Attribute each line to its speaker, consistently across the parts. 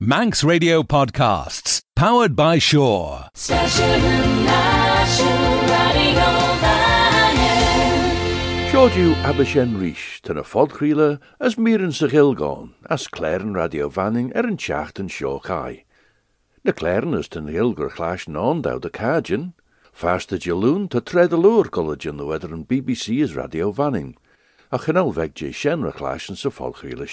Speaker 1: Manx Radio Podcasts, powered by Shaw.
Speaker 2: Sjoerdu Abishen Rish, to a fodgrile, as miren se gilgon, as claren radio vanning erin chacht en Shore kai. The claren is ten gilgur clash non dou de kajin. Fast de jaloon to tred a lure in the weather and BBC is radio vanning. A chanel veg jay shen reclash en se fodgrile.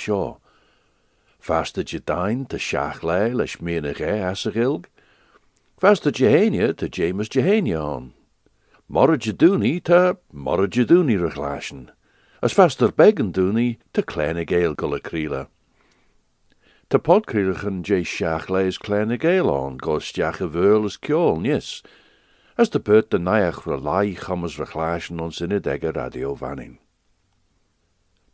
Speaker 2: Fastet je dine te seaachlé le ménagé as a rilg? Fastet je te James je héine je te morrid je dúní Als As faster began duni te kléine géal. Te je seaachlé is kléine géal an go a is nis. As de peut de naiach lai chamas ons radio vanning.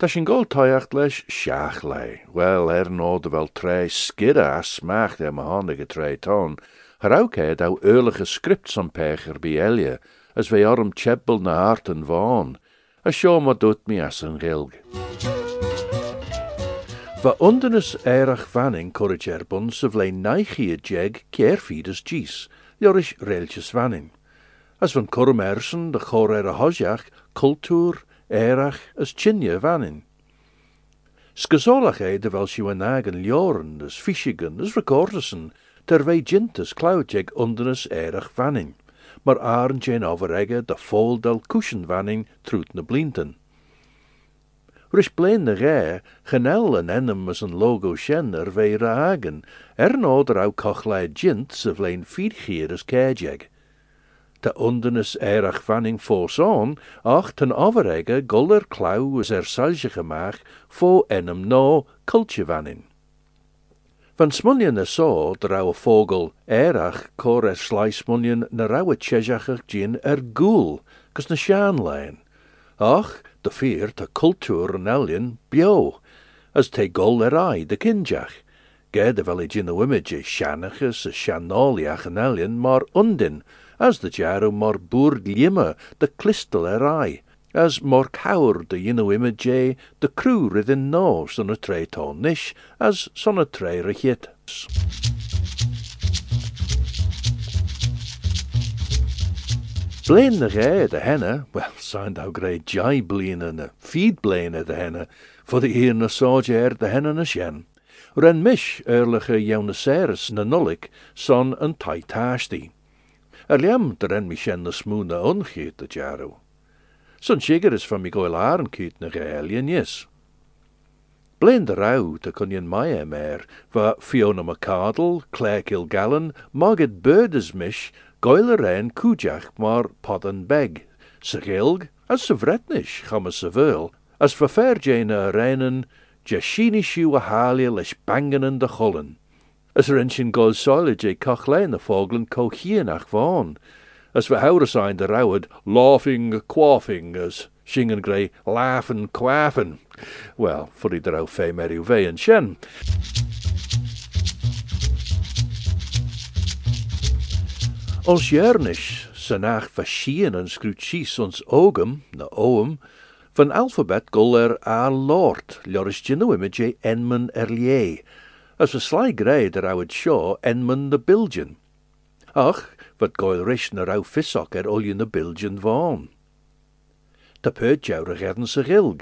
Speaker 2: Dat sin ggótáocht leis seaach Wel, well ar nó de bhfuil tré skidda smaach de a háige tré dat eulige skript som pecher bí as bhé orm tsebbel na hart en bháin, a show mat doet mi as an ghilg. Va ondernes éireach vanning corrigerbun sa bhlé neichií a jeg céirfides dís, Joris reeltjes vanning. As van cormersen de chor ar a Erach as chiny vanin. Skazolach é de bhil siú an as fisigan as recordasan tar as gintas cloudteag undanas vanin, mar áan gén de fóldal vanin trut na blinden. Ris bléin de genel en enem as an logo shen ar bhéh er noder au nód jint á coch le gier as de ondernis er vanning fos acht ach ten overige guller klauw is er salje gemaakt fo enem no kultje vanning. Van smullen de zo, de rauwe vogel, erach kor er slij smullen na rauwe tjezachach gin er gul, kus na. Ach, de vier de cultuur nalien bio, as te gol er de kinjach. ge de wel in de wimmige sjanachus, sjanoliach en alien, maar undin, as de jaru mar boer glimme de klistel er ai as mor cawr de ynw image de crew rydyn no son y tre to nish as son y tre rychiet. Blain de ge de henne, wel, zijn thou grey jai blien en feed blain de henne, voor de eer na soja er de henne na sjen. Ren mish eerlijke jaune seres na nullik son een taitashti. Er Aliamtar en mi sienna smúna onchiit a the Son sigur is van mi goil áankiit na gaelien jes. Blein de raut a kunjen mei va Fiona McCardle, Claire Kilgallen, Margaret Burdesmish, goile rein kujach mar pod an beg, sa gilg, as sa vretnish, chamas sa veul, as fair jane a reinen, jashini siw a the Hullen. bangen de. As er insin goes soilage e cochle in the fogland cochianach vaughan, as we howder sign the roward, laughing, quaffing, as shing and grey, laughing, quaffing. Well, fully the row fe merry ve and shen. Ons jeurnisch, senaag verschien en scruties ons ogem, na nou oem, van alphabet gul er a lord, loris genuim enman enmen erlier as a sly grey dat awyd sio Enman de biljan. Ach, wat goel rish na raw fisoc in the na biljan vaughan. Ta pwyd jawr ag erdyn gilg.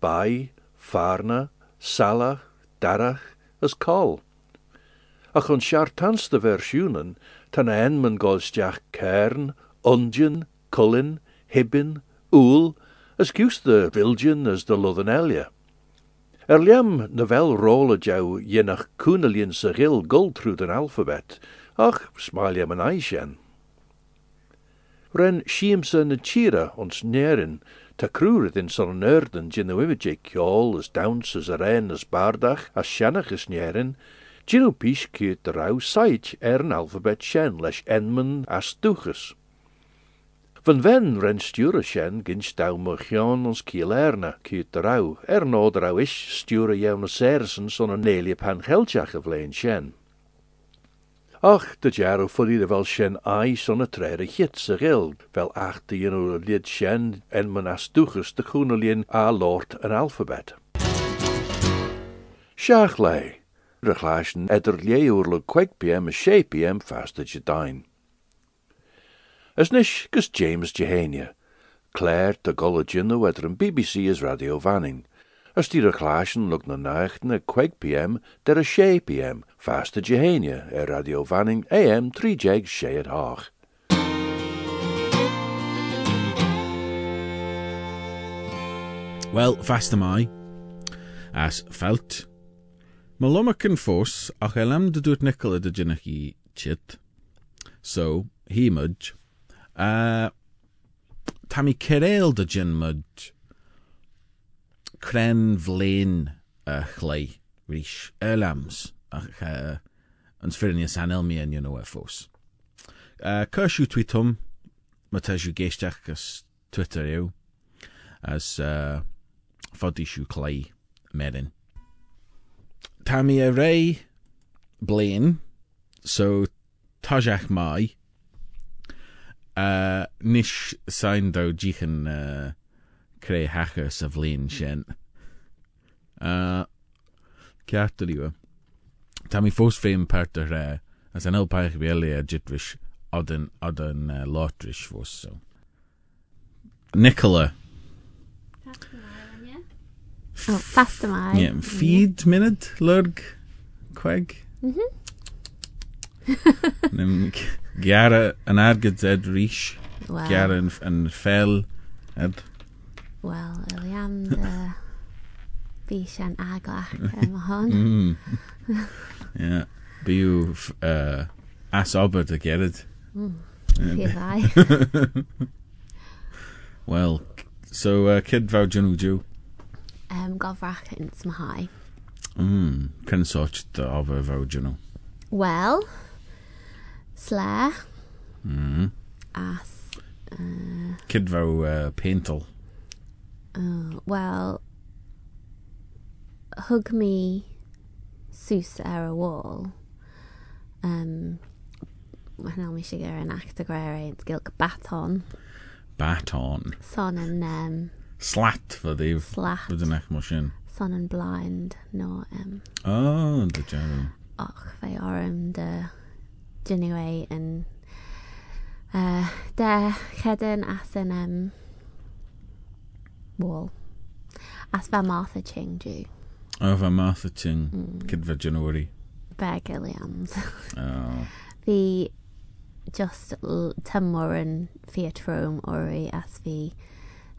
Speaker 2: Bai, farna, salach, darach, as col. Ach on siartans dy fersiwnen, tan a enmyn golstiach cairn, ondian, cullen, hibbin, ul, as gwst dy viljan as dy loddenelia. Er liam na bhil jou de dhénach cúnalíonn sa an alfabet, ach smáile an aisian. Ren siamsa na tíra ons nérin, te in san nerden dinu imimejé ceol as downs as a ren as bardach as senach is nérin, Dinu písciú de rouw sait er an alfabet leis enman as duchus. Van wen ren sture shen gins dau mochion ons kielerne, kiet er no de rau is sture jevne sersens on een pan geldjach of nou leen shen. Ach, de jaren voelde wel shen ai on a trere hitse gild, wel acht de jenu en men as de koenelien a lort en alfabet. de rechlaschen eder leeuwle kwek pm a shape pm vaste jedijn dain. As nis gus James Jehania, Claire de Golagin weder an BBC is Radio Vanning, as tí a chláisian lu na nacht na 5 pm der a 6 pm fasta Jehania ar Radio Vanning AM 3 sé at hách.
Speaker 3: Wel, fast am I, as felt. Malomacin fós ach elam de dŵt Nicola de gynnach chit. So, he. Uh, tam i cyrrael dy jynmyd cren flen uh, chlai rhys ylams ac uh, yn sfyrin i sanel mi yn yno e ffos. Uh, Cyrsiw tweetwm, mae tesiw geistach gys Twitter yw, as uh, ffodisiw clai merin. Tam i e rei blaen, so tajach mai, Uh, nish sein do jichen uh, kre hacker savlin bhlín sin. Uh, Ceartta líha. Tá mí fós féim páirta as an elpáich bhéala a jitris adan adan uh, látris fós so. Nicola.
Speaker 4: Fast am I.
Speaker 3: Yeah, mm-hmm. feed minute lurg quag. Mhm. Gara an argad ed rish.
Speaker 4: Well,
Speaker 3: Gara an, an fel ed.
Speaker 4: well, Iliam de fi sian agach am hon.
Speaker 3: Mm. yeah. F- uh, as ober de gerad.
Speaker 4: Fi ddau.
Speaker 3: Well, so uh, kid vau junu ju.
Speaker 4: Um, gofrach yn smahai.
Speaker 3: Mm. Can sort the vau junu.
Speaker 4: Well, sle
Speaker 3: Mm.
Speaker 4: as, uh,
Speaker 3: Kid vau uh, paintal.
Speaker 4: uh, well, hug me ar y wall. Um, Mae'n mi sigur yn act o grer ein gilg baton.
Speaker 3: Baton.
Speaker 4: Son yn um,
Speaker 3: Slat for the
Speaker 4: slat.
Speaker 3: for the neck machine.
Speaker 4: Son yn blind. No, um,
Speaker 3: Oh, the general.
Speaker 4: och fe orym dy dynnu yn uh, de chedyn as yn um, wall. As fe Martha Ching ju.
Speaker 3: Oh, for Martha Ching.
Speaker 4: Mm.
Speaker 3: Kid for January.
Speaker 4: Bear Gilliams.
Speaker 3: Oh.
Speaker 4: fi just tymor yn theatrum ori as fi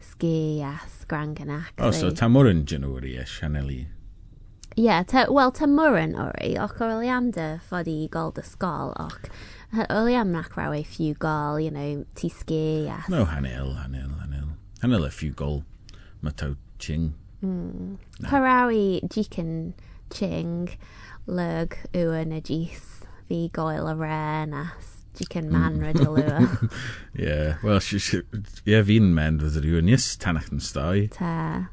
Speaker 4: ski as Granganach.
Speaker 3: Oh, so Tamurin January ish, Haneli.
Speaker 4: Yeah, te, wel, tymor yn ori, och o'r Oleander fod i gol dy sgol, och Oleam nac raw ei few gol, you know, ti ski as.
Speaker 3: No, Hanel, Hanel, Hanel. Hanel if you go. Matau Ching.
Speaker 4: Mm. Parawi jikin ching, lug ua na jis, fi goel a ren as jikin man rydylua.
Speaker 3: Yeah, well, she should. Yeah, was it you and yes, Tanach and Stai.
Speaker 4: Ta,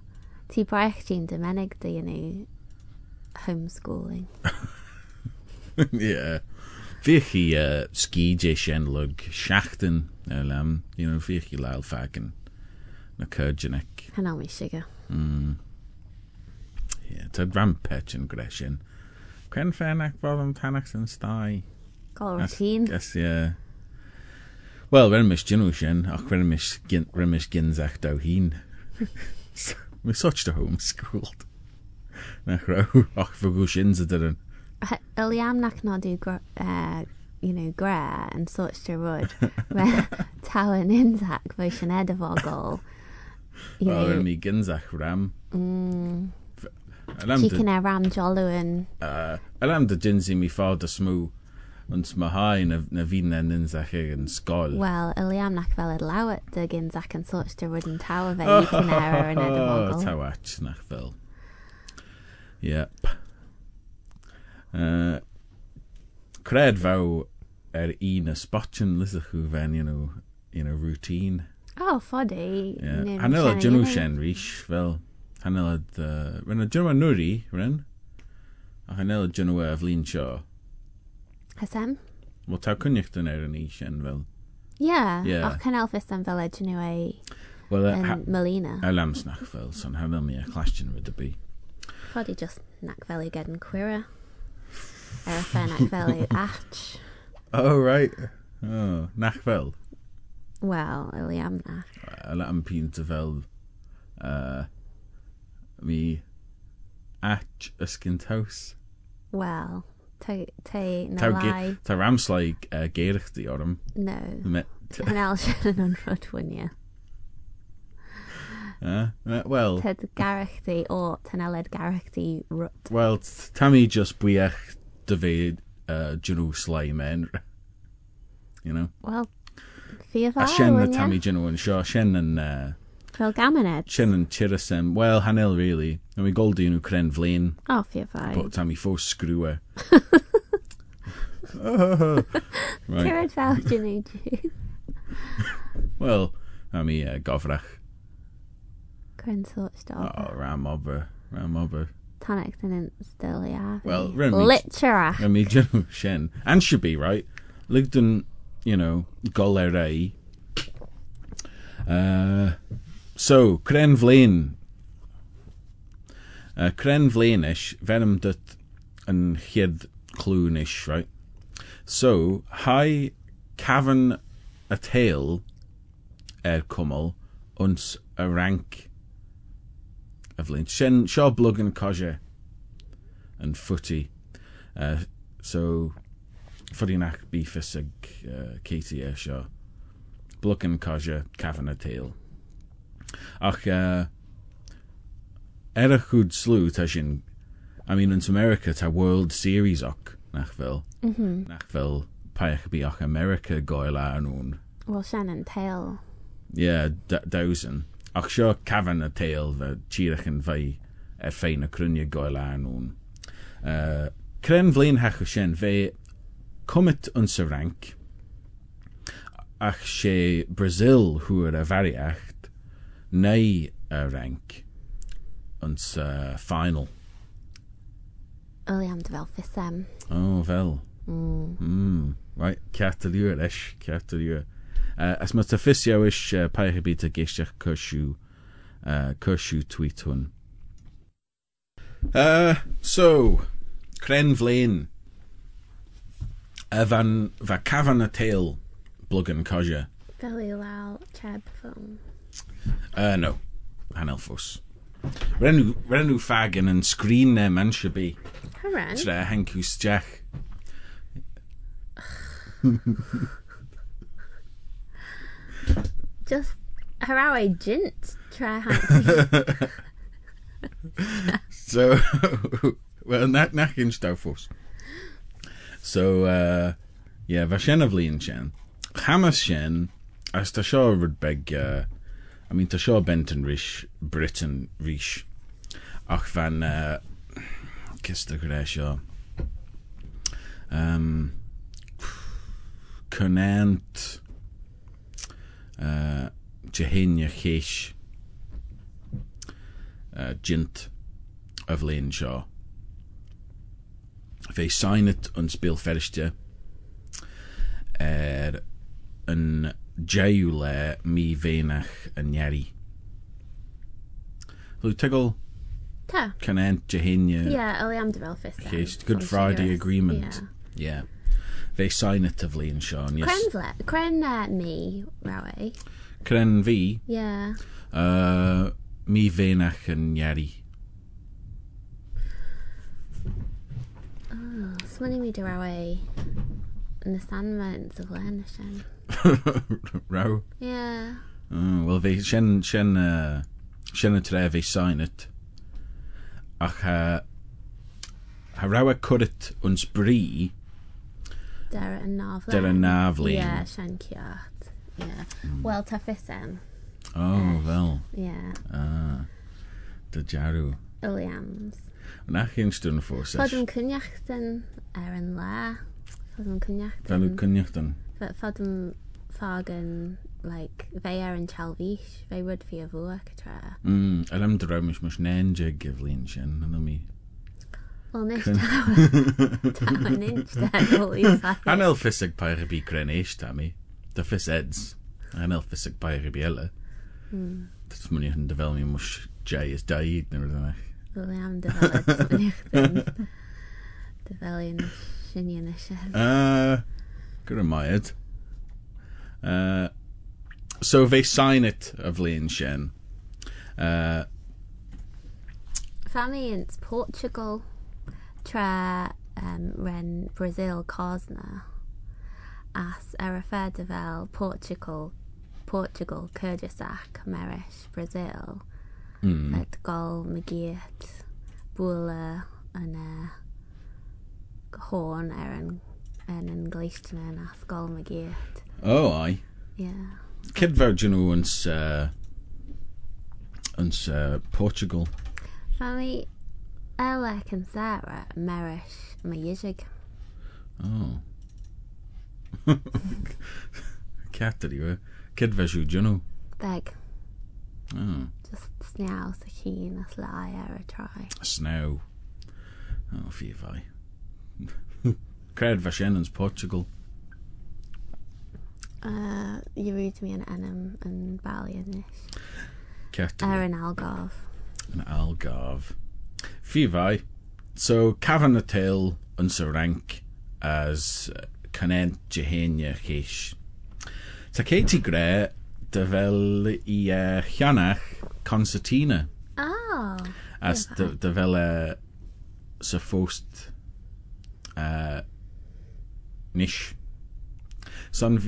Speaker 4: ti braich jín domenig dy, you know, homeschooling.
Speaker 3: yeah. Fichi uh, Shen lug Shachten, um, you know, Fichi Lyle Fagan. Na Kurjanek.
Speaker 4: Hynal mi sigur.
Speaker 3: Mm. Yeah, Tad Rampech and Greshin. Quen Fenach Botham Tanach and Stai.
Speaker 4: Gol routine.
Speaker 3: Yes, yeah. Well, ren mis gynw sin, ac ren mis, gyn, ren mis gynzach daw mi such the homeschooled. Nach rhaid, och fy gwsins ydyn nhw.
Speaker 4: Eliam nac nodw you know, gre yn sorts to rwyd. Mae tawen inzac fwy sy'n
Speaker 3: edafogol. Wel,
Speaker 4: yn
Speaker 3: mi gynzach ram.
Speaker 4: Mm. Chicken e ram jolwyn.
Speaker 3: Elam dy jinsi mi ffordd y smw yn smahau na, na fi'n yn inzach ag yn sgol.
Speaker 4: Wel, Eliam nac fel yr lawet dy gynzach yn sorts to rwyd yn tawa fe i cynnera yn edafogol.
Speaker 3: Tawach nac fel. Yep. Uh, cred fawr er un y spotion lysach nhw fe'n, you know, you routine.
Speaker 4: Oh, ffodi.
Speaker 3: Yeah. Hanel
Speaker 4: o
Speaker 3: dyn
Speaker 4: nhw
Speaker 3: sien rhys, fel hanel o... Rwy'n uh, o dyn nhw'n nwri, rwy'n? A hanel o dyn nhw e flin sio.
Speaker 4: Hasem?
Speaker 3: Wel, taw cynnych dyn er nhw'n ei sien fel.
Speaker 4: Yeah,
Speaker 3: yeah.
Speaker 4: och cynnal ffysam fel edrych nhw ei...
Speaker 3: Wel,
Speaker 4: Melina.
Speaker 3: Elamsnach fel, son hanel mi a clastion rydw i.
Speaker 4: Ffodi just nac fel i ged yn queera. ar a fen ac fel yw ach.
Speaker 3: Oh, right. Oh, nach fel.
Speaker 4: Wel, yli am nach.
Speaker 3: Ala am pint y fel uh, mi at ysgynt haws.
Speaker 4: Wel, te, te na
Speaker 3: Ta,
Speaker 4: lai.
Speaker 3: ta ramslai uh, geirich di o'r am.
Speaker 4: No.
Speaker 3: Me,
Speaker 4: Yn alsian yn onrod wynia.
Speaker 3: Uh, uh, Wel...
Speaker 4: Tyd garech di o teneled garech di rwt.
Speaker 3: Wel, tam i just bwych dy fi uh, Janw Slymen. You know?
Speaker 4: Wel, fi
Speaker 3: a dda. A
Speaker 4: Sien
Speaker 3: na Tammy Janw yn sio. Sien yn... Uh,
Speaker 4: Fel gamened.
Speaker 3: Sien yn Tirasem. Wel, hanel, really. Yn mi goldi nhw cren flin.
Speaker 4: O, oh, fi o fai.
Speaker 3: But tam i ffo sgrwe.
Speaker 4: Cyrraedd fel dyn Janw
Speaker 3: Wel, am i uh, gofrach.
Speaker 4: Sort stop.
Speaker 3: Oh, ram ober. Ram ober.
Speaker 4: Tanach dyn still ia.
Speaker 3: Well, remi-
Speaker 4: Literach.
Speaker 3: I mean, Jenu Shen. And should be, right? Ligdon, you know, golerei. Uh, so, Cren Vlain. Uh, Cren Vlainish, venom dat yn chied clwnish, right? So, high cafn a tail er cwmol, ons a rank Vlain. Shen, yn cosio yn footy. Uh, so, bí fisig uh, Katie e seo. Blug yn cosio cafn a tail. Ach, uh, er a chwd slw ta I mean, in America ta World Series och nach fel.
Speaker 4: Mhm.
Speaker 3: Nach fel paich bí och America goel a nhw'n.
Speaker 4: Wel, Shannon Tail.
Speaker 3: Yeah, d- dawsen. ach seo cehan a téal bheit tíirech an bheith ar féin a crunne goil anún. Uh, Crem bblin hecha sin bheith cumit an sa rank, ach sé Brasil thuair a bhariacht né a rank an sa final.
Speaker 4: O am dy fel ffisem.
Speaker 3: O, oh, fel.
Speaker 4: Mm.
Speaker 3: Mm. Right, ceart a liwr leis, ceart a liwr. as mat fisjawish uh, paihebita geishtach kurshu uh, kurshu tweet hun. Uh, so, Cren Flaen. Evan va cavan a tail blogan koja.
Speaker 4: Fel i lal treb ffilm.
Speaker 3: Uh, no. Hanelfos. Renw, renw ffagen yn sgrin ne man si bi.
Speaker 4: Haren?
Speaker 3: Tre henkws jach.
Speaker 4: Just jint tra hansi.
Speaker 3: So, well, nach nach in Staufos. So, uh, yeah, va shen of Lean Shen. Hamas Shen, as ta shaw rud beg, uh, I mean, ta shaw Benton Rish, Britain Rish. Ach van, uh, kist the Gresha. Um, Conant, tehénne uh jint of Shaw. seo. Bhé sainet an spéal ferrichte ar er an deú le mí bhénach anhearí. Lú tugal Tá
Speaker 4: Can
Speaker 3: an tehénne
Speaker 4: yeah, am
Speaker 3: de Good Friday Agreement.
Speaker 4: Yeah.
Speaker 3: yeah. Fe sign it of Shaw. Yes.
Speaker 4: Cren fle, cren uh, mi, rawe.
Speaker 3: Cren fi
Speaker 4: Yeah.
Speaker 3: uh, mi fenach yn ieri.
Speaker 4: Oh, smunny mi dy rawe. Yn y sandments of Len Shen.
Speaker 3: Row.
Speaker 4: Yeah.
Speaker 3: Oh, wel fe sien sien uh, sien y tre fe sign it ach ha ha rawa cwrt uns bri
Speaker 4: Dera yn naflen.
Speaker 3: Dera yn naflen.
Speaker 4: Ie, yeah, sian ciart. Ie. Wel, ta ffisen.
Speaker 3: O, oh, uh, fel. Ie.
Speaker 4: Yeah.
Speaker 3: Ah. Dy jarw.
Speaker 4: Williams. Yn
Speaker 3: ach yn stwn y ffwrs.
Speaker 4: Fod yn cynniacht yn er yn le. Fod yn cynniacht yn...
Speaker 3: Fel yw
Speaker 4: cynniacht
Speaker 3: yn?
Speaker 4: Fod yn ffog yn, like, fe er yn chalfish. Fe wyd fi a fwag tra.
Speaker 3: Mm, yr am drymys mys nen jyg gyflin sy'n, yn o'n
Speaker 4: Wel, nes
Speaker 3: Cyn-
Speaker 4: tawa. Tawa ninch den ôl i saith.
Speaker 3: anel ffysig pair y bi gren eich ta mi dy ffys eds anel ffysig pair y bi ele. Dys mwyn i hyn dy fel mi mwys jai is daid neu rydyn eich
Speaker 4: Wel, am dy fel ydych. dy fel un syniad eisiau.
Speaker 3: Gyda maed. So fe sign it of Leon Shen. Uh,
Speaker 4: Family in Portugal tra um, ren Brazil Cosna as ar a fel Portugal Portugal Kyrgyzstak Merish Brazil
Speaker 3: mm,
Speaker 4: et gol mygiet bwla yn y hôn ar yn yn yn gleistion as gol mygiet
Speaker 3: oh, I.
Speaker 4: yeah
Speaker 3: Kid Virgin nhw yn uh, yn uh, Portugal.
Speaker 4: family Elec and Sarah Merish Myisig
Speaker 3: Oh. We. Kid Virgin nhw.
Speaker 4: beg
Speaker 3: Oh.
Speaker 4: just sniaw sy hun as lai ar y trai
Speaker 3: Snow. Oh, fi Virgin yn Portugal.
Speaker 4: uh, you read me an enam
Speaker 3: and
Speaker 4: ar
Speaker 3: ydi.
Speaker 4: yn algof
Speaker 3: Yn Algarve. Fi Fifi. So, Cavan Tail yn sy'n rank as canent Jehenia Cheish. Ta Katie Gre, dy fel i uh, Llanach, Concertina.
Speaker 4: Oh.
Speaker 3: As dy, dy fel uh, sy'n ffost uh, nish. Son,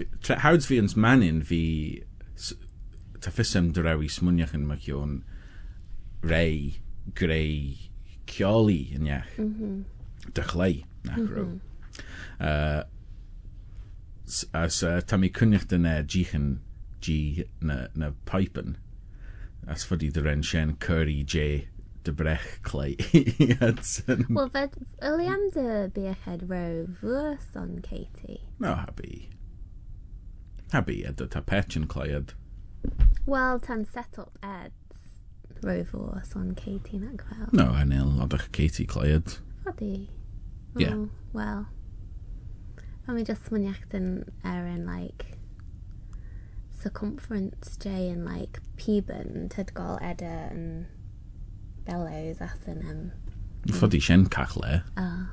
Speaker 3: hawds fi yn manin fi ta ffysem dyrawi smwniach yn mycion rei greu ceolí inneach delé nachró. uh, tá mí cuninecht den ddíchan G na na pipen as fod idir an sin Curry J de brech clé
Speaker 4: Well fed yli am dy bechyd ro fwrs on Katie?
Speaker 3: No habi. Habi ed y tapetchen clé ed.
Speaker 4: Well tan set up ed. Ro fwrs on Katie nag fel
Speaker 3: No, anil, odach Katie clayad.
Speaker 4: Odi.
Speaker 3: Yeah.
Speaker 4: Oh, well. I mean, just mwniacht yn erin, like, circumference J and like, Peban, tyd gol eda yn bellows as yn, um,
Speaker 3: Fod i sien cachle.
Speaker 4: uh,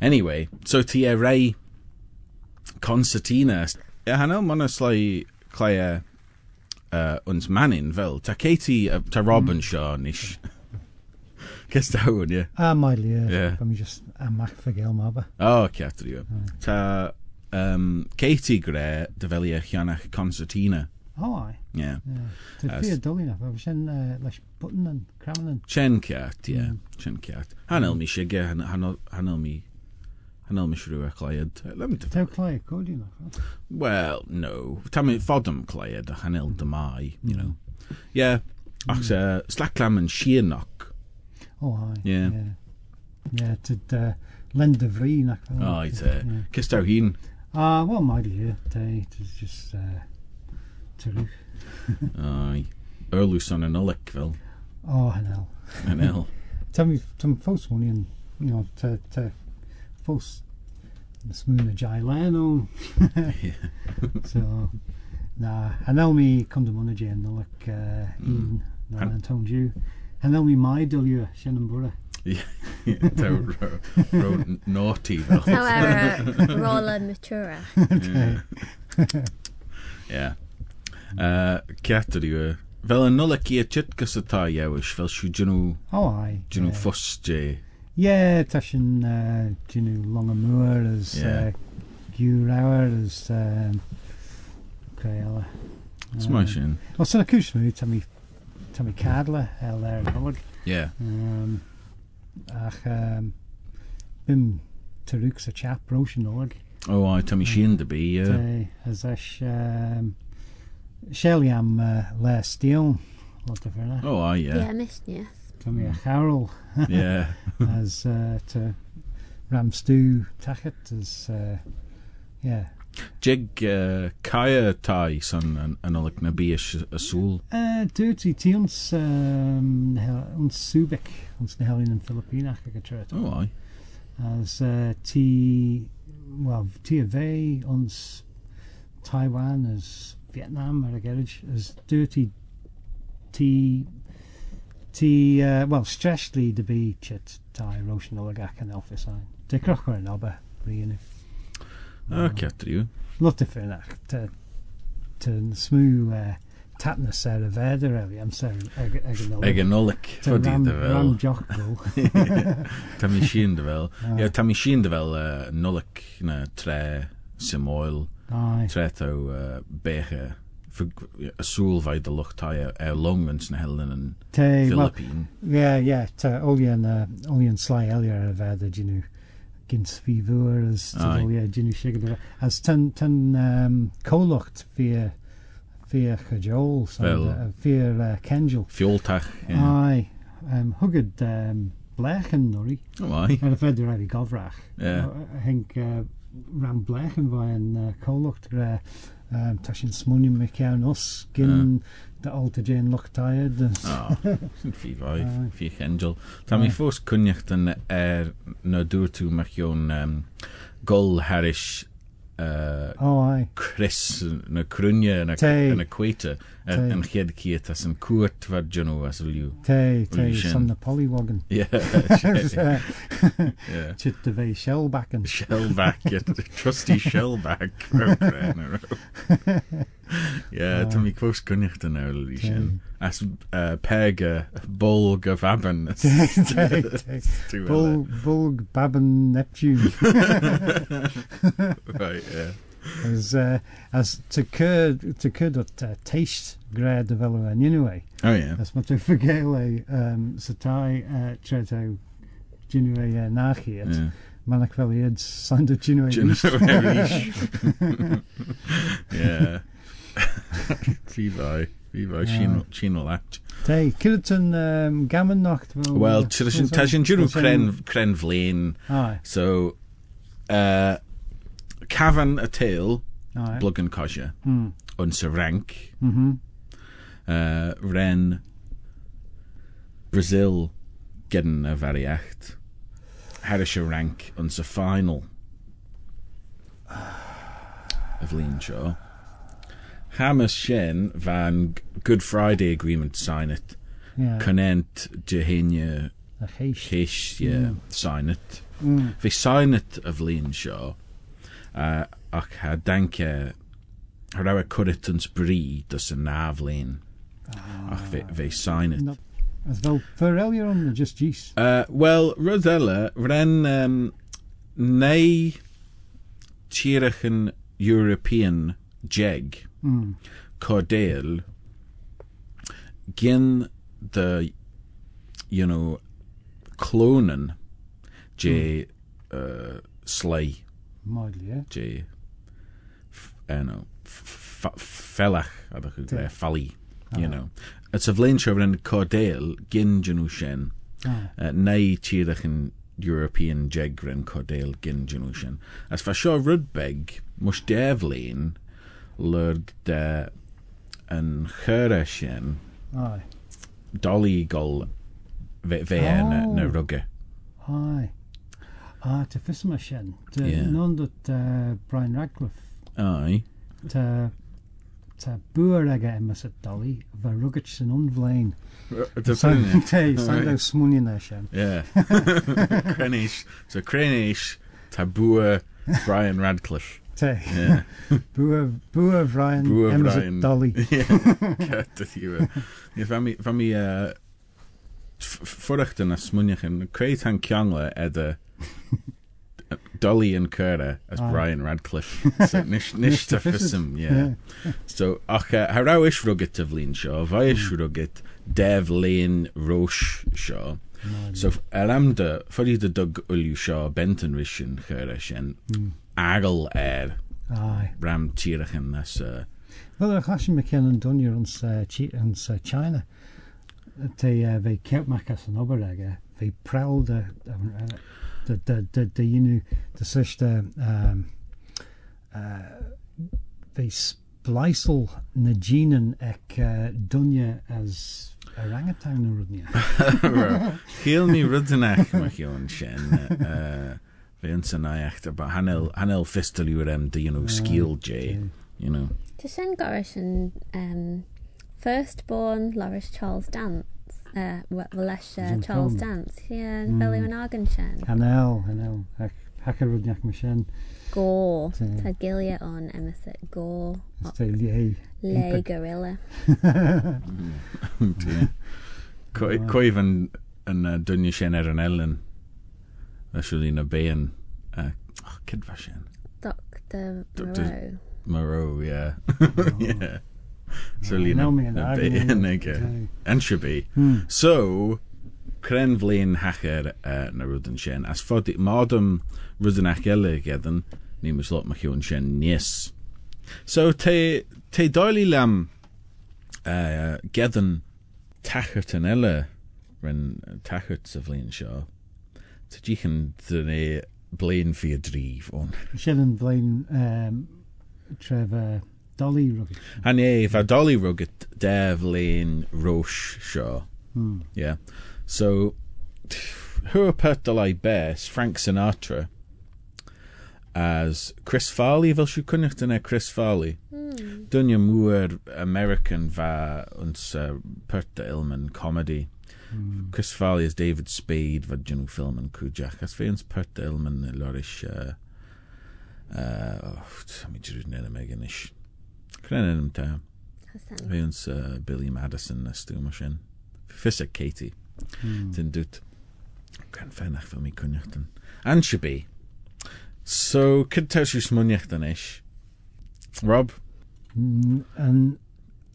Speaker 3: Anyway, so ti e rei concertina. E hanel mon slai claia uh, uns manin fel. Ta Katie, uh, ta Robin Shaw nish. Kes da hwn, ie.
Speaker 5: A mael ie. Pan mi just amach ffygel ma ba.
Speaker 3: O, ydw Ta um, Katie gre dy fel i e chianach concertina.
Speaker 5: O ai.
Speaker 3: Yeah.
Speaker 5: Fi a doli na. Fe sy'n leis button yn craman yn.
Speaker 3: Chen ciat, ie. Chen ciat. Hanel mi hanel hanel mi... Hanel mi siwr eich laiad. Lem dy
Speaker 5: Tew clai y.
Speaker 3: Well, no. Tam i fodym cleiad a hanel dymai, you know. Yeah. Ach, uh, slaclam yn siarnoc.
Speaker 5: O ai.
Speaker 3: Ie.
Speaker 5: Ie, tyd uh, lend y fri na.
Speaker 3: O, i te. Cystaw hun.
Speaker 5: A, wel, mael ie. Te, tyd just... Uh, Tyrwch.
Speaker 3: Ai. Erlws on yn olyc fel.
Speaker 5: O, hynel.
Speaker 3: Hanel.
Speaker 5: Tam mi, tam ffos mwyn i'n, you know, te, te, ffos smwn y jai len o. So, na, hanel mi condom on y jen, no, like, uh, un, no,
Speaker 3: Han-
Speaker 5: Anton Jew. Hanel mi mai dylio, sien yn bwra.
Speaker 3: Taw ro ro naughty fel.
Speaker 4: so er y rola matura.
Speaker 3: Yeah. Uh, Ciat ydw i. Fel yn olyc i y chit gys y ta iawys, fel siw dyn nhw,
Speaker 5: O, ai.
Speaker 3: dyn nhw
Speaker 5: ie.
Speaker 3: ffws je.
Speaker 5: Ie, ta sy'n, uh, dyn nhw long y mŵr, as,
Speaker 3: Ie.
Speaker 5: uh, gyw rawer, as, um, creala.
Speaker 3: Sma sy'n.
Speaker 5: Wel, sy'n y cws nhw, tam i, tam i cadla, el er, hwyd.
Speaker 3: Yeah.
Speaker 5: Um, ach, um, bym tyrwg sa chap roos yn olyg.
Speaker 3: O, ai, tam i sy'n dy bi. ie.
Speaker 5: Te, as eich, um, Shelley am uh, le stil, o dy fyna.
Speaker 3: O, ai,
Speaker 4: Ie,
Speaker 3: ie.
Speaker 4: misnius.
Speaker 5: Tam i a charol,
Speaker 3: Ie.
Speaker 5: as uh, to ram stew tachet, as, uh, yeah.
Speaker 3: Jig uh, Kaya tai son yn, yn olyg na y sŵl.
Speaker 5: Uh, dirty ti ons, um, ons Subic, ons na helyn yn Filipinach ag y tret.
Speaker 3: O, ai.
Speaker 5: As uh, ti, well, ti a ons Taiwan, as Vietnam ar y gerage, as dirty ti, ti, uh, well, stressly de bi chit Olagak and Elfis ein. De crochwer yn oba, rhian.
Speaker 3: Ah, cetriú.
Speaker 5: Lot y ffynach, te, te smw uh, tatna ser y feder efi am ser ag ag yn
Speaker 3: Ag an nolik fodí
Speaker 5: ram,
Speaker 3: de
Speaker 5: ram
Speaker 3: bhil.
Speaker 5: joch go.
Speaker 3: Tá mí sin de bhil. Tá mí sin de bhil nolik na tre simóil tre ó a súlhaid a luchtá ar longan sna helan an
Speaker 5: Philippín. Ie, tá ólíon slá ear a bheit a dginú gins fi fwyr as dginú si as tan cólacht fi fi chajol fi Kenjil.
Speaker 3: Fioltach.
Speaker 5: Ai, hugad blechen nori.
Speaker 3: Ai.
Speaker 5: Ar y fedr ar ei gofrach. Henk ran blechen fai yn cólacht gra um, tashin smunium me kea nos gin ah. da alta jen loch
Speaker 3: tired. Fi
Speaker 5: foi
Speaker 3: fi chengel. Ta mi fos cwniocht yn er no dŵr tu mach yon um, gol harish uh,
Speaker 5: oh,
Speaker 3: Chris na crwnia yn y
Speaker 5: cweta
Speaker 3: yn y cweita
Speaker 5: Tei.
Speaker 3: yn chiad ciet as yn cwrt fad jynw as yliw.
Speaker 5: Te, te, son na polywagon.
Speaker 3: Yeah, yeah.
Speaker 5: Chit de fe shellbacken.
Speaker 3: Shellback, yeah, trusty Shellback. yeah, tá mi fós cynniacht yn ewl i sin. As uh, peg y bolg y faban.
Speaker 5: Baben Neptune.
Speaker 3: Right, yeah.
Speaker 5: As, uh, as to cur, to cur dot uh, taste grad de velo an anyway.
Speaker 3: Oh, yeah.
Speaker 5: As ma te vergele um, sa tai uh, treto ginue uh, nachiet.
Speaker 3: yeah.
Speaker 5: Man ac fel i yd sa'n dy ginue
Speaker 3: yeah. Fi fai. Fi fai.
Speaker 5: Yeah.
Speaker 3: Sin o lat.
Speaker 5: Te, Killerton um, gammon nocht fel...
Speaker 3: Wel, ta sy'n dyrw cren, cren. So, uh, cafan y teil,
Speaker 5: ai.
Speaker 3: blwg yn cosio,
Speaker 5: Hmm.
Speaker 3: yn uh, ren Brazil gydyn y fariacht, harish y rank yn sy final y flin sio. Hamas Shen van Good Friday Agreement sign it.
Speaker 5: Yeah.
Speaker 3: Connent Jehenia
Speaker 5: A cheish.
Speaker 3: Kish, yeah, sign it.
Speaker 5: Mm.
Speaker 3: Fe sign it y flin sio. Uh, ac ha danke ha rawa cwrit yn sbri dys y na flin. Ac fe, fe sign it.
Speaker 5: As fel Ferrellier on the just.
Speaker 3: Uh, Wel, Rosella, ren um, neu tirach yn European jeg,
Speaker 5: Mm.
Speaker 3: Cordail, gyn the, you know, clonen, je uh, slay,
Speaker 5: Modly, yeah.
Speaker 3: no, f- f- fellach, chi'n
Speaker 5: Te.
Speaker 3: dweud, ffali, you
Speaker 5: Ah.
Speaker 3: a flaen sio ren Cordail, gyn jynw sien,
Speaker 5: Ah.
Speaker 3: uh, neu tirach yn European jegren Cordail gyn jynw sien. As fa sio rydbeg, mwys deflin, lyrd de yn chyra sien,
Speaker 5: Ai.
Speaker 3: doli gol fe, fe
Speaker 5: Oh.
Speaker 3: na, na rugge.
Speaker 5: Ai. Ah, te fysma shen.
Speaker 3: Yeah.
Speaker 5: non dot uh, Brian Radcliffe.
Speaker 3: Ai.
Speaker 5: Te te bwyr ag emas at doli, fe rwgyd sy'n unflaen.
Speaker 3: Te
Speaker 5: Te, sa'n
Speaker 3: Right.
Speaker 5: daw smwnion na shen.
Speaker 3: Yeah. Crenish. So Crenish, tabua Brian Radcliffe.
Speaker 5: Te,
Speaker 3: Yeah.
Speaker 5: bwyr, bwyr Brian
Speaker 3: Bwyr
Speaker 5: emas
Speaker 3: Brian.
Speaker 5: at doli.
Speaker 3: Yeah. Cat you. Yeah, van mi van mi fordacht yn asmwniach yn creu tan ciangla edda Dolly and Cura as
Speaker 5: Aye.
Speaker 3: Brian Radcliffe. So nish nish ta yeah.
Speaker 5: Yeah.
Speaker 3: So ach uh, harau ish rugget of lean shaw, vai ish rugget dev lane roche shaw. So elamda fodi de dug shaw benton rishin Cura shen agel er
Speaker 5: Ai.
Speaker 3: ram tirachin as uh
Speaker 5: Wel, yr chasyn McKen yn dwni'r yn uh, Chi- yn uh, China. Te uh, fe cewt macas yn ober ag the the the, the you know the such um, uh, they splijsel na genen ek uh, dunje as orangutan rudnia.
Speaker 3: Heel mi rudenach mag je shen. Fe yn sy'n ai echt about hanel, hanel fistel yw'r em dy, you know, sgil J, you know.
Speaker 4: Tussen Goris en um, firstborn Loris Charles Dan. uh,
Speaker 5: Welesha,
Speaker 4: Charles Dance. Ie,
Speaker 5: mm.
Speaker 4: fel yw yn agen sien.
Speaker 5: Hanel, hanel. Hac ar wydniach mae sien.
Speaker 4: Go. Ta giliau on Emerson. Go.
Speaker 5: Ta lei.
Speaker 4: Lei gorilla. Mm.
Speaker 3: Coif yn, yn dynnu sien ar yn Ellen. Felly un o be yn... Cydfa sien.
Speaker 4: Dr. Moreau.
Speaker 3: Moreau, ie.
Speaker 5: Oh.
Speaker 3: Ie.
Speaker 5: So
Speaker 3: no,
Speaker 5: no,
Speaker 3: no, no, and.
Speaker 5: Hmm.
Speaker 3: So, cren flin hacher uh, na rwydyn sien. As ffod, mod am rwydyn ac ele gedden, ni mys lot ma chiwn sien nies. So, te, te doili lam uh, gedden tachert yn ele, ren tachert sy flin sio, te jichen dyna blaen fi y drif on.
Speaker 5: Sien yn blaen um, tref uh, Dolly rwyd.
Speaker 3: Han e, fa doli rwgyd def lein rosh sio.
Speaker 5: Hmm.
Speaker 3: Yeah. So, who put the best Frank Sinatra as Chris Farley, fel siw cynnych dyna Chris Farley.
Speaker 4: Hmm.
Speaker 3: Dynia mwyr American fa ons uh, pyrta ilman comedy.
Speaker 5: Hmm.
Speaker 3: Chris Farley as David Spade fa dyn nhw ffilm yn cwjach. As fe ons pyrta ilman lorish uh, uh, oh, mi drwy'n nid am egin ish. Crenyn am
Speaker 4: ta.
Speaker 3: Fe yns Billy Madison na stw mae sy'n. Fysa Katie.
Speaker 5: Mm.
Speaker 3: Dyn dwt. Cren ffenach fel mi cwniach dyn. Anshabi. So, cyd tew sy'n smwniach dyn eich. Rob?
Speaker 5: Mm,
Speaker 3: an...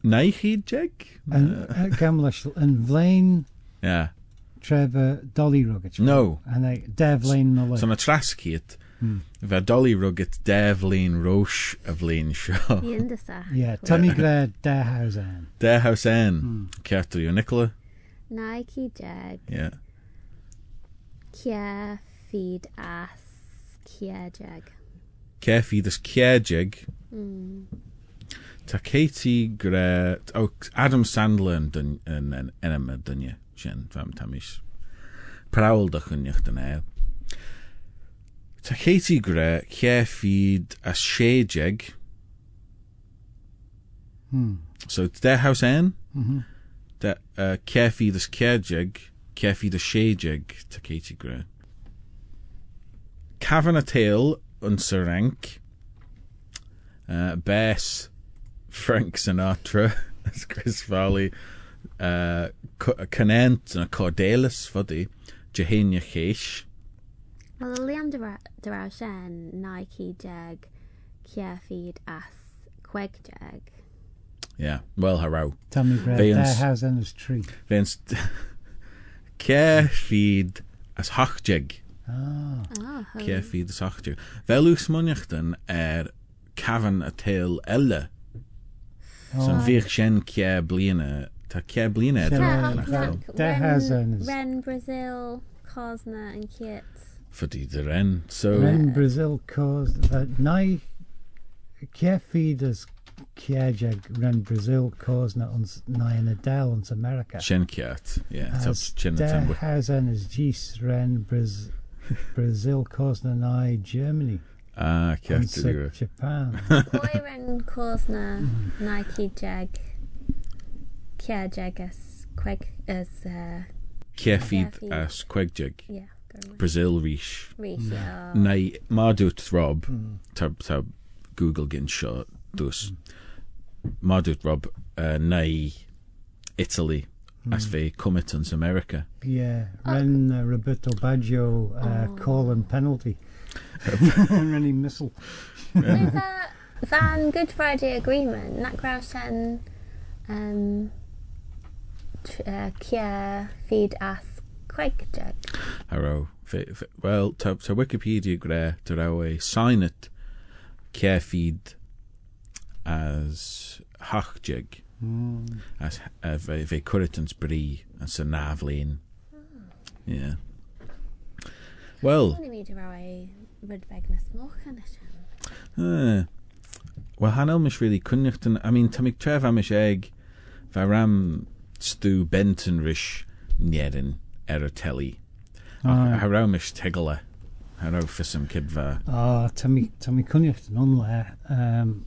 Speaker 3: Neu chi, Jeg?
Speaker 5: An, gamlach, yn flaen...
Speaker 3: Yeah.
Speaker 5: Trevor Dolly Rogic.
Speaker 3: No.
Speaker 5: And I, Dev Lane Muller.
Speaker 3: So mae tras
Speaker 5: cyd. Mm.
Speaker 3: Fe doli rwgyd de flin rosh a flin sio.
Speaker 5: Ie, tynnu gre de haws en.
Speaker 3: De haws en.
Speaker 5: Mm.
Speaker 3: Certu yw Nicola?
Speaker 4: Na i jeg. Ie.
Speaker 3: Yeah.
Speaker 4: Cia ffid as cia jeg.
Speaker 3: Cia ffid as cia jeg.
Speaker 4: Mm.
Speaker 3: Ta Katie gre... Oh, Adam Sandler yn, yn, yn, yn, yn yma dyn ni. Sien, fam tamis. Prawl dych yn ych dyn Ta Katie Gre, Cefid a Siedig.
Speaker 5: Hmm.
Speaker 3: So, de haws en?
Speaker 5: Mhm.
Speaker 3: De, uh, Cefid as Ciedig. Cefid a Siedig. Ta Katie Gre. Cafan a Tail yn Syrank. Uh, Bess Frank Sinatra as Chris Farley. Uh, Canent yn y Cordelis fodi. Jehania Cheish.
Speaker 4: Wel, Liam Daraw Shen, Nike jag, cia feed as queg jag.
Speaker 3: Yeah, well, harrow.
Speaker 5: Tommy Gre
Speaker 3: Fe
Speaker 5: de
Speaker 3: yn-
Speaker 5: Hausen is tree.
Speaker 3: Fyns... Cefid as Hochjeg.
Speaker 5: Ah.
Speaker 4: Oh, ho.
Speaker 3: Cefid as Hochjeg. Fel yw smoniachtan er cafan a tail elle. So yn
Speaker 5: Oh.
Speaker 3: fych sien cia blina. Ta cia blina
Speaker 5: Sien
Speaker 3: edrych
Speaker 5: Ie,
Speaker 3: yn
Speaker 5: ie.
Speaker 3: achtal.
Speaker 5: De Hausen is-
Speaker 4: Ren Brazil, Cosna and Kit.
Speaker 3: Fodi dy ren. So...
Speaker 5: Ren Brazil caused uh, nai Cia feed as Ciajag Ren Brazil caused na ons nai in Adele ons America.
Speaker 3: Sien ciat. Yeah, ta
Speaker 5: As
Speaker 3: sien
Speaker 5: de
Speaker 3: y tan.
Speaker 5: Hausen is Gis Ren Braz Brazil caused na nai Germany.
Speaker 3: Ah, ciat
Speaker 5: Ons
Speaker 3: dy
Speaker 5: uh. Japan.
Speaker 4: Oi Ren Cosna, Nike jag, cia jag as queg as, uh,
Speaker 3: Cefid
Speaker 4: Cefid.
Speaker 3: as Quegjeg.
Speaker 4: yeah, go on.
Speaker 3: Brazil rish.
Speaker 4: Reach, yeah.
Speaker 3: Neu, ma dwt Rob.
Speaker 5: Mm.
Speaker 3: ta, ta Google gyn sio dws. Ma dwt Rob uh, neu Italy as fe Comitons America.
Speaker 5: Yeah, Ren uh, Roberto Baggio uh,
Speaker 4: Oh.
Speaker 5: call and penalty. Renny missile.
Speaker 4: With that, Van Good Friday Agreement, Nat Grausen, um, uh, cia feed as queg jag.
Speaker 3: Haro. Fe, fe, Wel, ta, ta Wikipedia gre, ta raw e sign it Cefid as Hachjig.
Speaker 5: Mm.
Speaker 3: as uh, fe, fe Curitans Bri as y naflin. Yeah. Wel,
Speaker 4: Only mi dy roi rydbeg na smoch yn.
Speaker 3: Uh, Wel, hanel mis really cynnycht yn... I mean, tamig tref am is eg fa ram stw Benton rish nierin er y teli.
Speaker 5: Ah.
Speaker 3: Ha raw mis tegala. Ha raw ffysam cydfa.
Speaker 5: Ah, Tommy Tommy Cunningham on le um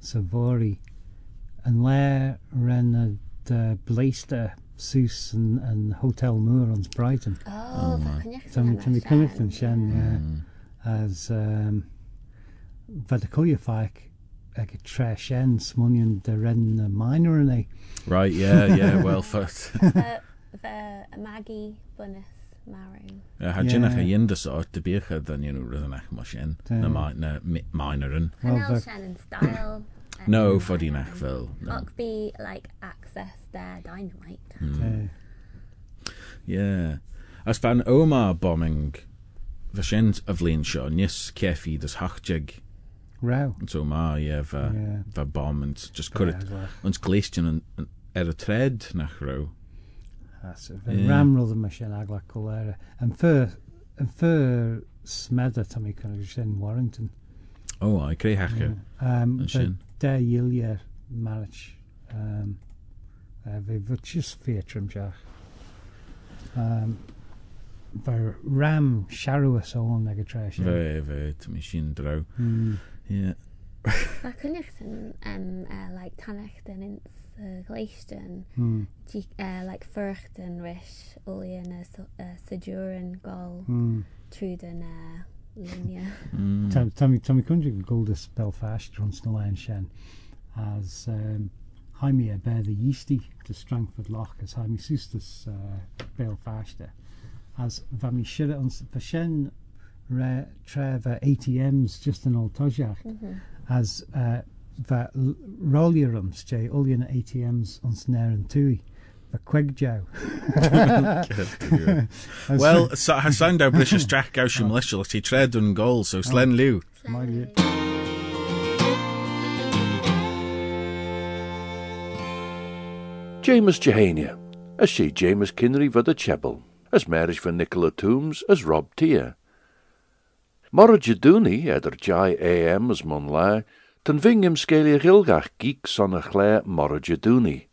Speaker 5: Savory and le ren uh, the Blaster Seuss and, and Hotel Moor on Brighton.
Speaker 4: Oh, fa cynnych
Speaker 5: Tam tam i cynnig yn sian, ie. As um, fad y cwyo ffac ag y tre sian smonion dy ren y minor yn ei.
Speaker 3: Right, yeah, yeah, well, for...
Speaker 4: Fe Maggie Bunnis Marrow.
Speaker 3: Ja, had je nog een jinde soort te bier dan je nu rydyn eich machine.
Speaker 5: Ja.
Speaker 3: Na ma- na mi- minor yn.
Speaker 5: Wel,
Speaker 4: Hanel Shannon style.
Speaker 3: No, for die nach fel. No.
Speaker 4: Ook be like access their dynamite.
Speaker 5: Uh,
Speaker 3: Yeah. As fan Omar bombing, the shins of Lean Shaw, nis kefi das hachjig.
Speaker 5: Row.
Speaker 3: So ma, yeah, the,
Speaker 5: Yeah.
Speaker 3: the bomb and just cut it. Ons gleestjen en er a tread nach ro. Ie.
Speaker 5: yeah. ramrodd yma sian agla colera. Yn ffyr, yn ffyr smeda tam i cynnig sian Warrington.
Speaker 3: Oh, I creu hacha.
Speaker 5: Um,
Speaker 3: Yn
Speaker 5: fe
Speaker 3: sin.
Speaker 5: de ilier marach. Um, uh, fe fod just theatrum siach. Um, fe ram ag y tres.
Speaker 3: Ve, ve, to mi sin draw.
Speaker 5: Mm.
Speaker 3: Yeah.
Speaker 4: Fa cynnych yn um, uh, like tanach yn ins uh, gleiston.
Speaker 5: Mm.
Speaker 4: Uh, like fyrcht yn rish olion y uh, syjurin gol
Speaker 5: Mm.
Speaker 4: trwy dyn uh, linia.
Speaker 3: Mm.
Speaker 5: Tam Tommy Tommy Kundrig Goldus Belfast runs the line shen as um, Jaime a bear the yeasty to Strangford Loch as Jaime Sustus uh, Belfast as Vami Shira on the shen re treva ATMs just an old tojach as uh, va rollierums jay. Ulian ATMs on snare and tui. The quegjow As-
Speaker 3: Well, so, ha sound out British Jack Gauss militia he tread on goal, so Slen Liu.
Speaker 5: my dear.
Speaker 2: James Jehania, as she James Kinry for the Chebble, as marriage for Nicola Toombs as Rob Tier. Morje Dooney, eder jai AM as mon lai, ten vingem scalia rilgach geek son a chlare Morje Dooney.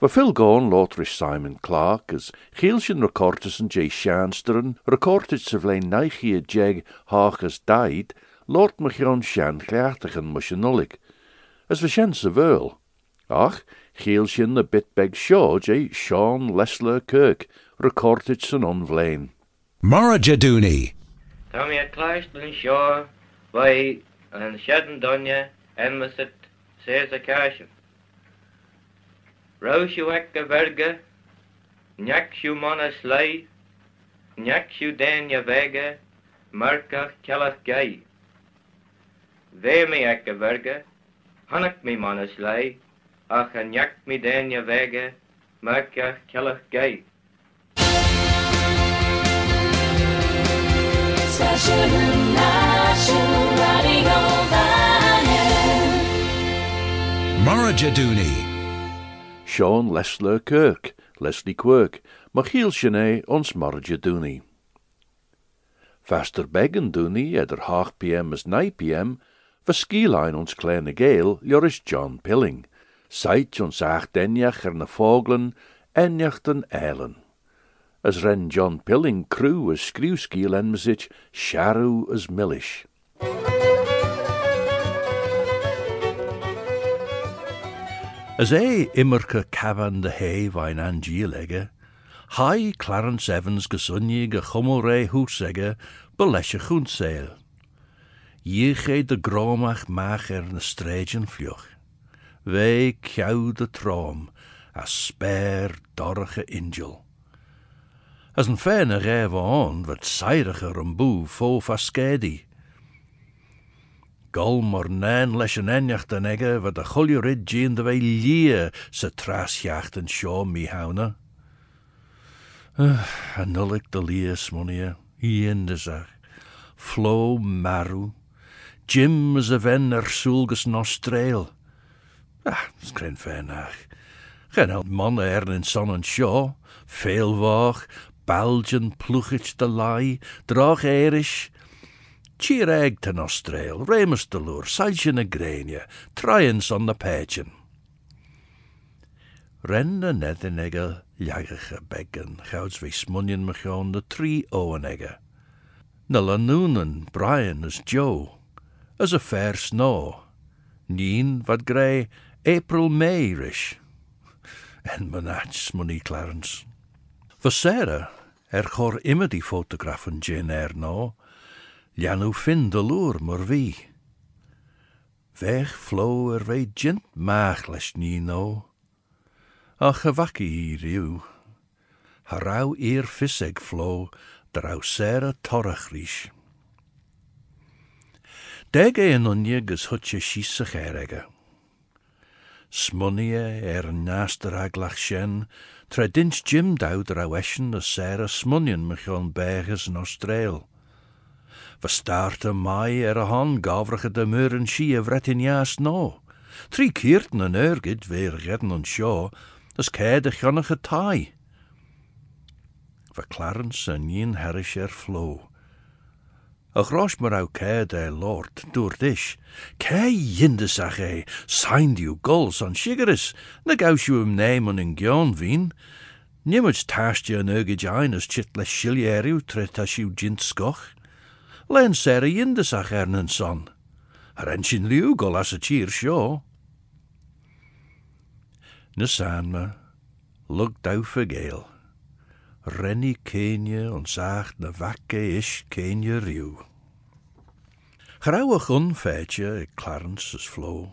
Speaker 2: We Phil Gorn Simon Clark as Gielsjen recortus en J. Shansteren recortus of Lane neichie jeg harkes died, Lord Machion gron shan gleartigen as we shense. Ach, Gielsjen de bitbeg shaw J. Sean Lesler Kirk recortus en vlein.
Speaker 1: Mara
Speaker 6: Jaduni. Tam je kluist in shore, wij een shedden donje en we zit zeer ze kaasje. Roosje wekke verge, njaksju monne slei, njaksju den je wege, merkach kellach gei. Wee me ekke verge, hanak me monne ach en njak me den je wege, merkach kellach gei.
Speaker 1: Morajadooni.
Speaker 2: Sean Lesler Kirk, Leslie Quirk, Machiel Shane ons Marjadooni. Faster Beggen Dooney, eder half pm as 9 pm, verskieline ons kleine geel, Joris John Pilling. Seit ons acht denjach er na vogelen, enjach den eilen. As ren John Pilling crew as skriwskiel en mesich, sharu as millish. As é immerke cavan de hay vain angielege, hai Clarence Evans gesunje ge chummel ré húsege, belesje groenseil. Jiege de gromach maach er na streidjen vlug. Wij kjou de troom, as spær dorge ingel as een fijne a réamh wat sairicha an boe, fó fascédi. Gol mar nein leis an ennecht en ige wat de choú rid géan de ze lia en trasjacht an eh, En nul ik Uh, a nullig de in de zag. Flo maru. Jim ah, is a ven ar súlgus nostréil. Ah, skrin fénach. Gen held mannen er in en an veel féelwaag, Belgian ploegich de lai, draag erisch, Cheer egg ten Austrail, Remus de Loer, Saitje na Grania, Trians on the Pageon. Ren de nethenegge, jagige beggen, gouds we smunjen mechoon de drie owenegge. Na Lanoonen, Brian as Joe, as a fair snow. Nien wat grey, April Mayrish. en manach money Clarence. Vasera, er chor immer die fotografen Jane Erno, Lianu fin de loer mor wie. Weg flo er wij gint maagles nino. Ach, gewakkie i riu. Harau eer visseg flow, drau sera Dege Deg een onjegus hutje schiesig erige. Smonia e er náster aglach shen, tra dins Jim dawd raweshen a Sarah smunien mechon berges in Austrail. Verstaart a mai er a hon de muren she a vretin jaast no. Tri Kirtan an urgid weer redden on shaw, as caird a chonach a tie. Verklarens en yin herrish er flow. A mar ook de lord door dish. Cair jinde ach e, sain diw gols on shigaris, na gaus je hem neim on in gion fi'n. Nimwyd tasht yw yn as chit le shilieriw u jint sgoch. Len sera jinde son. Ar en gol as a cheer show Nysanma, lug daw fy rennie Kenje ontzaagt de wakke is Kenje Grauwe Grauwig onfeitje, ik Clarence is flo.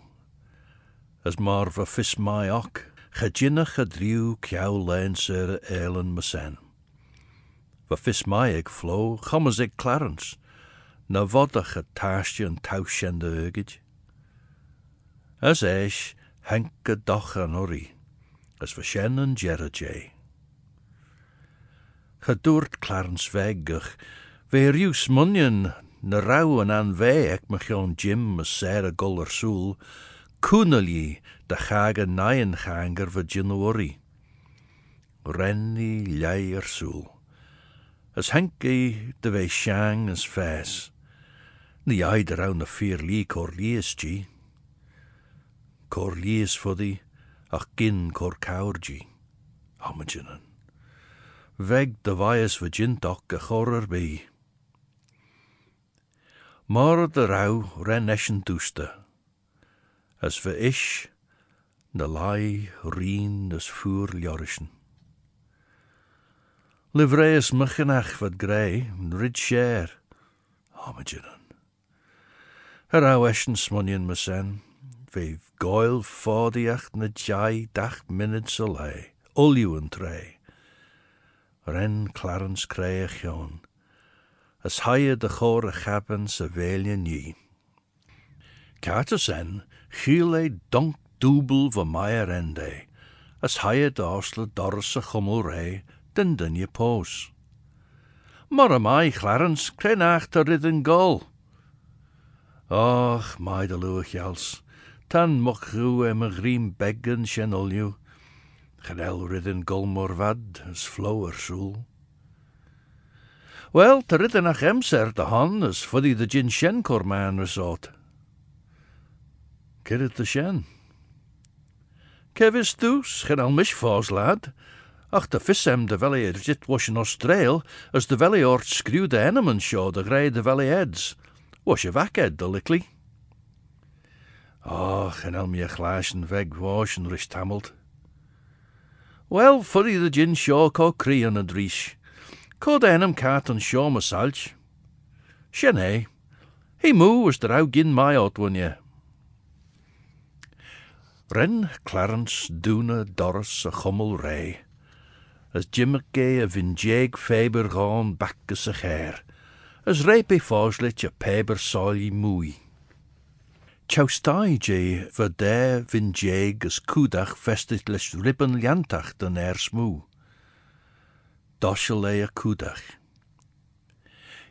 Speaker 2: As maar verfis mij ook, gejinnach het ruw kjouw leinser eilen mesen. Verfis mij ik flow, eens ik Clarence, na nou vodach het taastje en tauschende urgid. As eis, henke doch en ori, as vershen en jerrajay. chadwrt Clarence Vegach. Fe rhyw's munion na raw yn an fe ec mych o'n Jim y ser y gol yr sŵl, cwnol i da chag y nain chang ar fy dynwori. Renni llai yr sŵl. Ys henc i dy fe siang ys fes. Ni aid yr awn y ffyr li cor lies gi. Cor lies ffoddi, ach gyn cor cawr gi. Homogenon. veg de vias virgintoch a chorer be. Maar de rauw ren eschen toeste, as ve ish de lai rien des vuur jorischen. Livreus machinach wat grey, rid share, homogenon. Her au eschen smunion mesen, vijf goil fordiacht na jai dacht dach alai, alay, uljuwen trey ren Clarence cré as haie de chóir a chapan sa Hile ní. Cáta sen chiúil donk Dubl bha as haie de doras a chumú ré den dunne. Mar a mai Clarence kren achter rid an gol. Och, maid luach tan mochú em a grím beggan Gadaelridden Golmorvad, as flow ar. Wel, te ridden ach sir to hon, as fuddy de gin shen cor man resort. Cyrraedd de shen. Kevis dws, gen al lad, ach de fissem de veli er jit was in Australië as de Valley ort screw de enemen show de grey de Valley heads. was a vaked de lickly. Och, ah, genel al a glasen veg was en rist. Well furry the gin shaw co crean and reesh. Co enam cat and shaw massalch. salt. he moo was mú gin my gin mai ye. Ren Clarence Duna, Doris, a chommel ray as jim a vinjeg faber gone back bakkas a hair as rapey é a a péber ye. Voor der vinjeg as kudach vestit les ribben liantach dan er smoe. Doshel a kudach.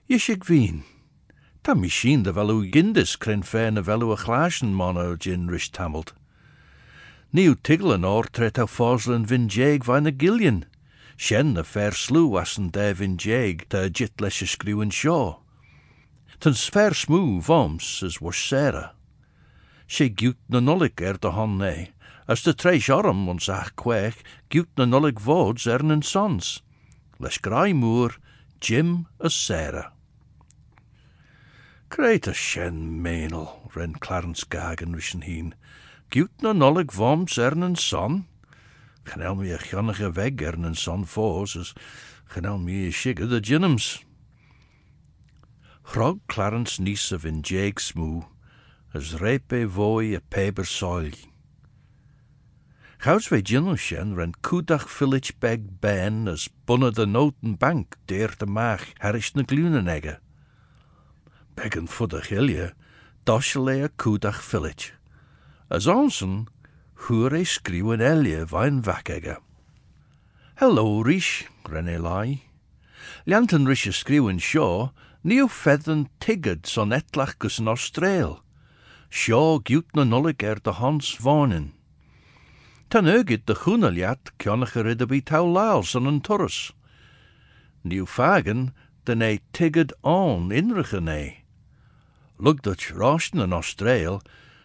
Speaker 2: Yishig veen. Ta machine de velu gindis kren fair na velu a chlaschen mono gin rish. Nieuw tiglen or tret au foslen vinjeg vain a. Shen the fair slew wassen der vinjeg ta jit a shaw. Ten fair smoo voms as was Sarah. Sé giút na nolik er de nee, as de treis arm ons ach kwech giút na nolik vods sons. Les moer, Jim a Sarah. Kreit a shen menel, ren Clarence Gagan wischen heen. Giút na nolik voms er nen son? Chanel me a channige weg er een son fós as chanel me a shigger the jinnums. Chrog Clarence niece of in jeg smoo, as repe voi a e peber soil. Chaus ren kudach filich beg ben as bunna de noten bank deer de maag harish na glunenegge. voor fudach ilje, doshele a kudach filich. As onsen, hure skriwen elje vijn vakegge. Hello, Rish, René e Lai. Lianten Rish a skriwen shaw, nieuw fedden tigged son etlach gus an Sio giwt na nolig er de hons vonin. Tan ygid de chwnaliat cionach yr ydw i taw lael son yn torus. Ni yw fagan dyn ei tigad on inrach yn ei. Lug dach rosn yn Austrael,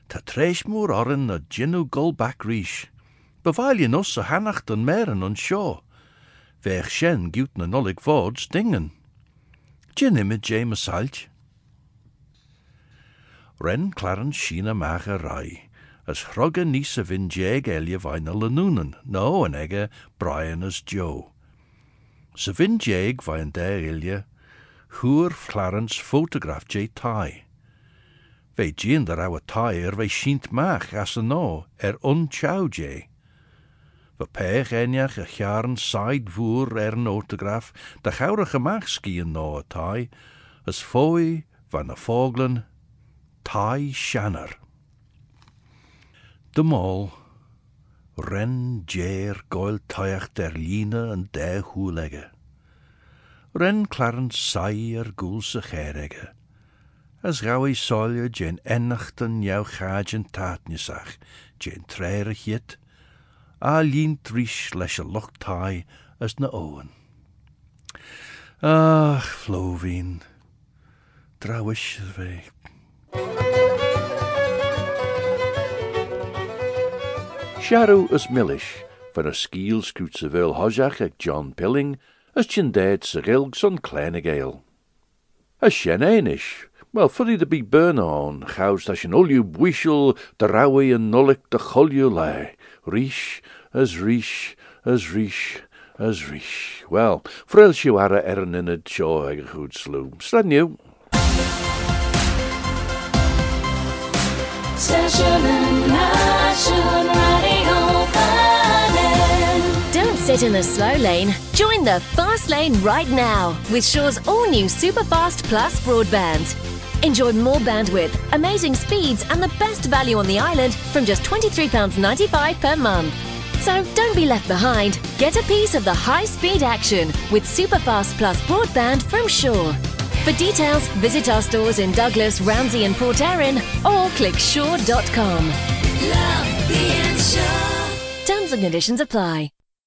Speaker 2: ta treis moer oren na ginu gol back rish. Bevail je nos a hannacht an meren an sio. Vech shen giut na nolig vod stingen. Gin imid James. Ren Clarence sheena er rij, As hrugga nisa vin jeg elia vina lanunan, no an ega Brian as Joe. Sa vin jeg vain de Clarence photograph jay tai. Ve jean der awa tai er ve schint mach as een no er un chow jay. Ve pech eniach a chiaren side er an autograph da chaurach a no a tai, as foi van voglen Ty Shanner. De mol ren jéir goil taiacht der lina en de húlege. Ren klaren sai er gúlsa Als as gau i solia jén ennacht jou chájin tátnisach, jén tréir hit, a lín trís leis as na oen. Ach, Flovin, drawis Sharw as milish, fan as skiel scoot sa vel hojach ag John Pilling, as chindead sa gilg son clenagale. As shenainish, well, fully to be burn on, chaus as an olyu buishel, the rawi and nullick the cholyu lay, rish, as rish, as rish, as rish. Well, frail she wara erin in a ag a chwyd slw, slad new.
Speaker 7: Don't sit in the slow lane. Join the fast lane right now with Sure's all new Superfast Plus broadband. Enjoy more bandwidth, amazing speeds, and the best value on the island from just £23.95 per month. So don't be left behind. Get a piece of the high speed action with Superfast Plus broadband from Sure. For details, visit our stores in Douglas, Ramsey, and Port Erin or click sure.com. Terms and conditions apply.